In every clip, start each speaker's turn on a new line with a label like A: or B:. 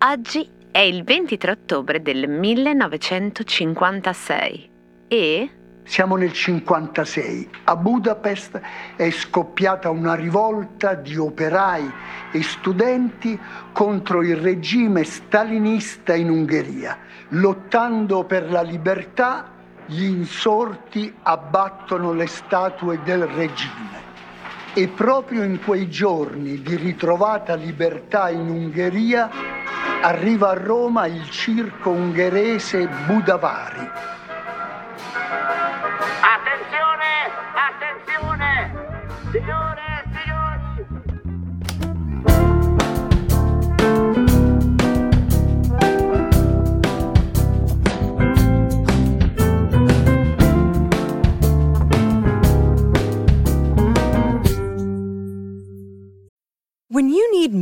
A: Oggi è il 23 ottobre del 1956 e...
B: Siamo nel 56. A Budapest è scoppiata una rivolta di operai e studenti contro il regime stalinista in Ungheria. Lottando per la libertà, gli insorti abbattono le statue del regime. E proprio in quei giorni di ritrovata libertà in Ungheria arriva a Roma il circo ungherese Budavari.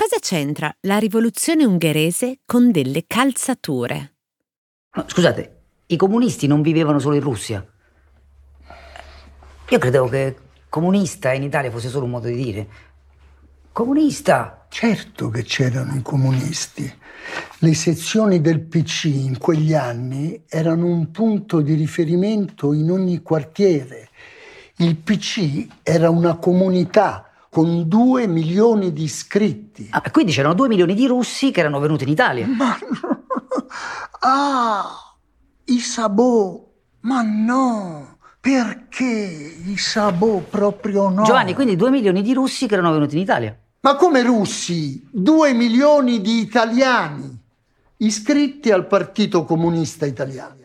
C: Cosa c'entra la rivoluzione ungherese con delle calzature?
D: No, scusate, i comunisti non vivevano solo in Russia. Io credevo che comunista in Italia fosse solo un modo di dire. Comunista!
B: Certo che c'erano i comunisti. Le sezioni del PC in quegli anni erano un punto di riferimento in ogni quartiere. Il PC era una comunità con due milioni di iscritti.
D: Ah, quindi c'erano due milioni di russi che erano venuti in Italia.
B: Ma no! Ah, i sabò! Ma no! Perché i sabò proprio no?
D: Giovanni, quindi due milioni di russi che erano venuti in Italia.
B: Ma come russi? Due milioni di italiani iscritti al Partito Comunista Italiano.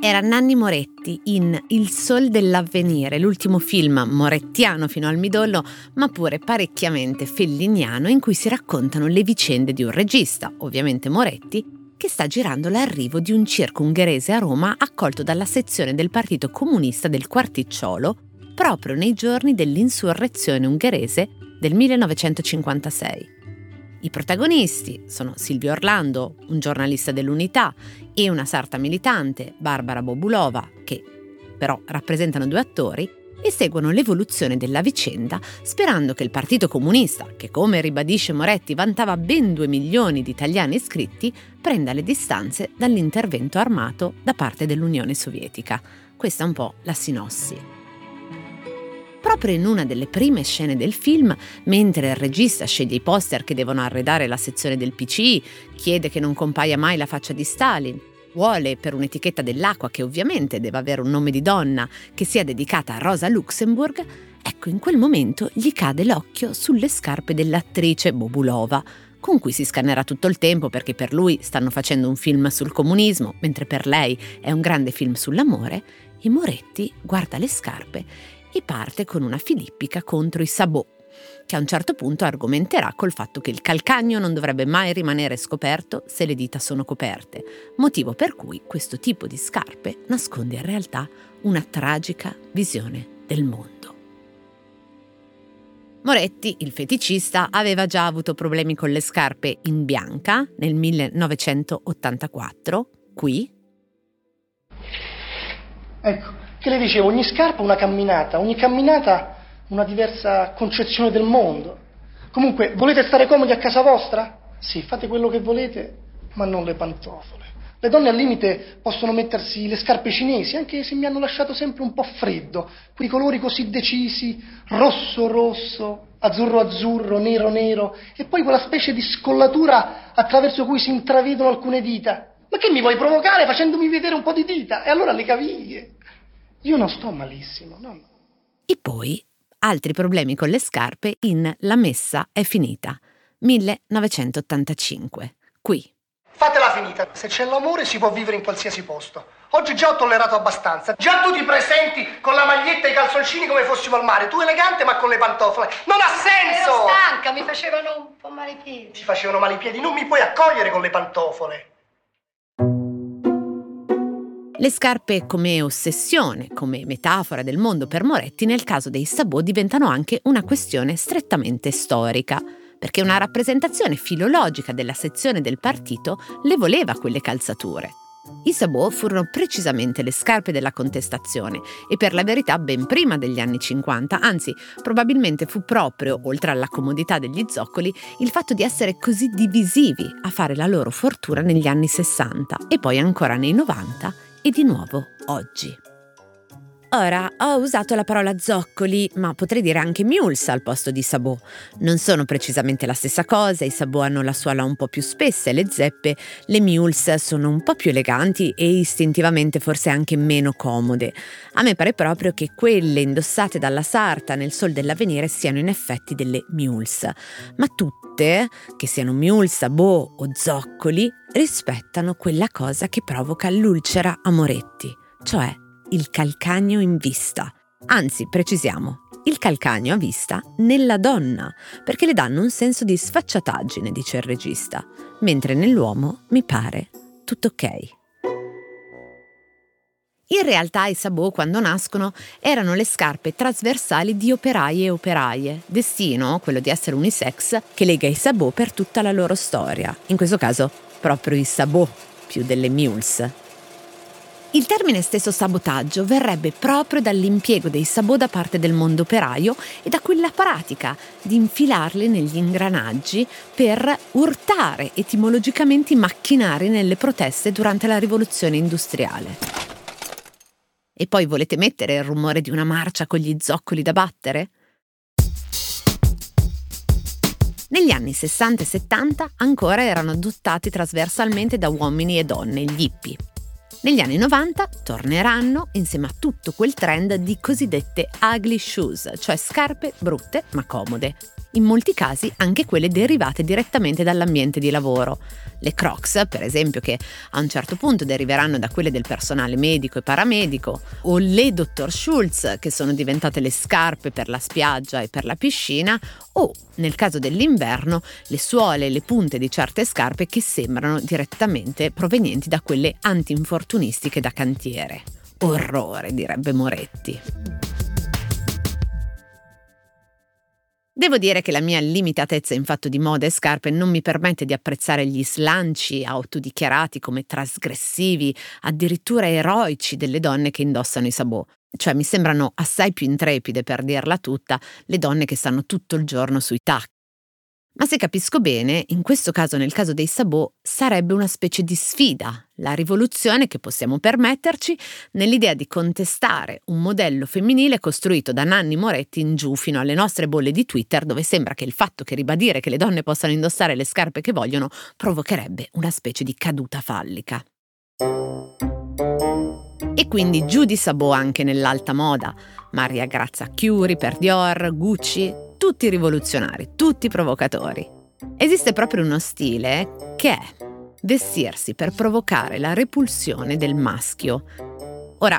C: Era Nanni Moretti in Il Sol dell'Avvenire, l'ultimo film morettiano fino al midollo, ma pure parecchiamente felliniano, in cui si raccontano le vicende di un regista, ovviamente Moretti, che sta girando l'arrivo di un circo ungherese a Roma accolto dalla sezione del Partito Comunista del Quarticciolo proprio nei giorni dell'insurrezione ungherese del 1956. I protagonisti sono Silvio Orlando, un giornalista dell'Unità, e una sarta militante, Barbara Bobulova, che però rappresentano due attori, e seguono l'evoluzione della vicenda sperando che il Partito Comunista, che come ribadisce Moretti vantava ben due milioni di italiani iscritti, prenda le distanze dall'intervento armato da parte dell'Unione Sovietica. Questa è un po' la sinossi. Proprio in una delle prime scene del film, mentre il regista sceglie i poster che devono arredare la sezione del PC, chiede che non compaia mai la faccia di Stalin, vuole per un'etichetta dell'acqua che ovviamente deve avere un nome di donna, che sia dedicata a Rosa Luxemburg, ecco in quel momento gli cade l'occhio sulle scarpe dell'attrice Bobulova, con cui si scannerà tutto il tempo perché per lui stanno facendo un film sul comunismo, mentre per lei è un grande film sull'amore, e Moretti guarda le scarpe e parte con una filippica contro i sabò, che a un certo punto argomenterà col fatto che il calcagno non dovrebbe mai rimanere scoperto se le dita sono coperte, motivo per cui questo tipo di scarpe nasconde in realtà una tragica visione del mondo. Moretti, il feticista, aveva già avuto problemi con le scarpe in bianca nel 1984, qui.
E: Ecco, che le dicevo, ogni scarpa una camminata, ogni camminata una diversa concezione del mondo. Comunque, volete stare comodi a casa vostra? Sì, fate quello che volete, ma non le pantofole. Le donne al limite possono mettersi le scarpe cinesi, anche se mi hanno lasciato sempre un po' freddo, quei colori così decisi, rosso rosso, azzurro azzurro, nero nero, e poi quella specie di scollatura attraverso cui si intravedono alcune dita. Ma che mi vuoi provocare facendomi vedere un po' di dita? E allora le caviglie. Io non sto malissimo, no.
C: E poi altri problemi con le scarpe in La messa è finita, 1985. Qui.
E: Fatela finita. Se c'è l'amore si può vivere in qualsiasi posto. Oggi già ho tollerato abbastanza. Già tu ti presenti con la maglietta e i calzoncini come fossimo al mare. Tu elegante ma con le pantofole. Non ha senso!
F: Ero stanca, mi facevano un po' male i piedi.
E: Ti facevano male i piedi, non mi puoi accogliere con le pantofole.
C: Le scarpe come ossessione, come metafora del mondo per Moretti, nel caso dei Sabot diventano anche una questione strettamente storica, perché una rappresentazione filologica della sezione del partito le voleva quelle calzature. I sabot furono precisamente le scarpe della contestazione e per la verità ben prima degli anni 50, anzi probabilmente fu proprio, oltre alla comodità degli zoccoli, il fatto di essere così divisivi a fare la loro fortuna negli anni 60 e poi ancora nei 90 e di nuovo oggi. Ora, ho usato la parola zoccoli, ma potrei dire anche mules al posto di sabot. Non sono precisamente la stessa cosa, i sabot hanno la suola un po' più spessa e le zeppe, le mules sono un po' più eleganti e istintivamente forse anche meno comode. A me pare proprio che quelle indossate dalla sarta nel sol dell'avvenire siano in effetti delle mules, ma tutte, che siano mules, sabot o zoccoli, rispettano quella cosa che provoca l'ulcera a Moretti, cioè il calcagno in vista. Anzi, precisiamo, il calcagno a vista nella donna, perché le danno un senso di sfacciataggine, dice il regista, mentre nell'uomo mi pare tutto ok. In realtà i sabot quando nascono erano le scarpe trasversali di operai e operaie, destino, quello di essere unisex, che lega i sabot per tutta la loro storia, in questo caso proprio i sabot più delle mules. Il termine stesso sabotaggio verrebbe proprio dall'impiego dei sabot da parte del mondo operaio e da quella pratica di infilarli negli ingranaggi per urtare etimologicamente i macchinari nelle proteste durante la rivoluzione industriale. E poi volete mettere il rumore di una marcia con gli zoccoli da battere? Negli anni 60 e 70 ancora erano adottati trasversalmente da uomini e donne, gli hippie. Negli anni 90 torneranno insieme a tutto quel trend di cosiddette ugly shoes, cioè scarpe brutte ma comode, in molti casi anche quelle derivate direttamente dall'ambiente di lavoro. Le Crocs, per esempio, che a un certo punto deriveranno da quelle del personale medico e paramedico, o le Dr. Schultz, che sono diventate le scarpe per la spiaggia e per la piscina, o, nel caso dell'inverno, le suole e le punte di certe scarpe che sembrano direttamente provenienti da quelle antinfortunistiche da cantiere. Orrore, direbbe Moretti. Devo dire che la mia limitatezza in fatto di moda e scarpe non mi permette di apprezzare gli slanci autodichiarati come trasgressivi, addirittura eroici delle donne che indossano i sabot. Cioè mi sembrano assai più intrepide, per dirla tutta, le donne che stanno tutto il giorno sui tacchi ma se capisco bene, in questo caso, nel caso dei sabot, sarebbe una specie di sfida, la rivoluzione che possiamo permetterci nell'idea di contestare un modello femminile costruito da Nanni Moretti in giù fino alle nostre bolle di Twitter, dove sembra che il fatto che ribadire che le donne possano indossare le scarpe che vogliono provocherebbe una specie di caduta fallica. E quindi giù di sabot anche nell'alta moda. Maria Grazia Chiuri per Dior, Gucci, tutti rivoluzionari, tutti provocatori. Esiste proprio uno stile che è vestirsi per provocare la repulsione del maschio. Ora,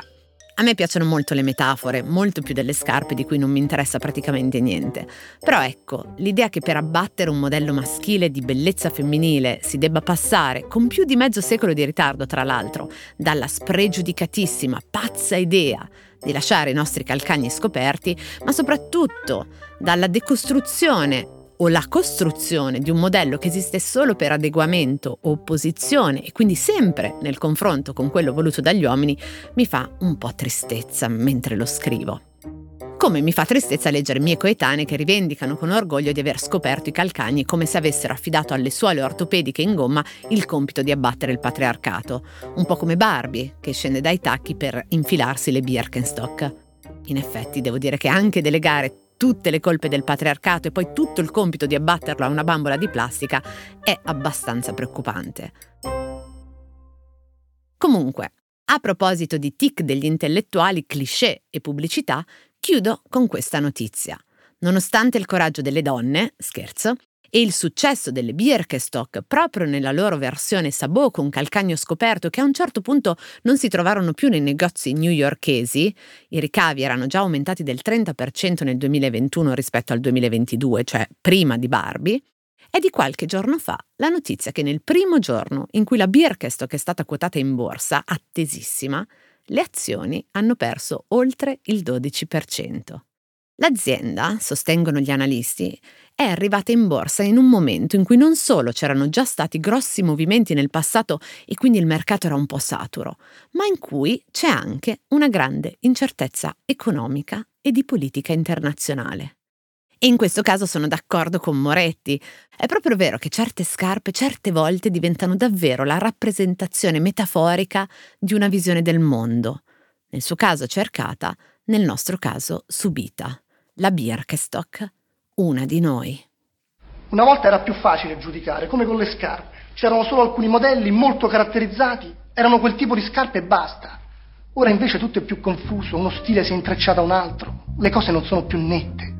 C: a me piacciono molto le metafore, molto più delle scarpe di cui non mi interessa praticamente niente. Però ecco, l'idea che per abbattere un modello maschile di bellezza femminile si debba passare, con più di mezzo secolo di ritardo tra l'altro, dalla spregiudicatissima, pazza idea di lasciare i nostri calcagni scoperti, ma soprattutto dalla decostruzione o la costruzione di un modello che esiste solo per adeguamento o opposizione e quindi sempre nel confronto con quello voluto dagli uomini, mi fa un po' tristezza mentre lo scrivo. Come mi fa tristezza leggere mie coetanee che rivendicano con orgoglio di aver scoperto i calcagni come se avessero affidato alle suole ortopediche in gomma il compito di abbattere il patriarcato, un po' come Barbie che scende dai tacchi per infilarsi le Birkenstock. In effetti devo dire che anche delegare tutte le colpe del patriarcato e poi tutto il compito di abbatterlo a una bambola di plastica è abbastanza preoccupante. Comunque, a proposito di tic degli intellettuali, cliché e pubblicità, Chiudo con questa notizia. Nonostante il coraggio delle donne, scherzo, E il successo delle Birkenstock, proprio nella loro versione sabot con calcagno scoperto, che a un certo punto non si trovarono più nei negozi newyorkesi, i ricavi erano già aumentati del 30% nel 2021 rispetto al 2022, cioè prima di Barbie, è di qualche giorno fa la notizia che nel primo giorno in cui la Birkenstock è stata quotata in borsa, attesissima, le azioni hanno perso oltre il 12%. L'azienda, sostengono gli analisti, è arrivata in borsa in un momento in cui non solo c'erano già stati grossi movimenti nel passato e quindi il mercato era un po' saturo, ma in cui c'è anche una grande incertezza economica e di politica internazionale. E in questo caso sono d'accordo con Moretti. È proprio vero che certe scarpe certe volte diventano davvero la rappresentazione metaforica di una visione del mondo. Nel suo caso cercata, nel nostro caso subita. La Birkenstock, una di noi.
E: Una volta era più facile giudicare, come con le scarpe. C'erano solo alcuni modelli molto caratterizzati, erano quel tipo di scarpe e basta. Ora invece tutto è più confuso, uno stile si è intrecciato a un altro, le cose non sono più nette.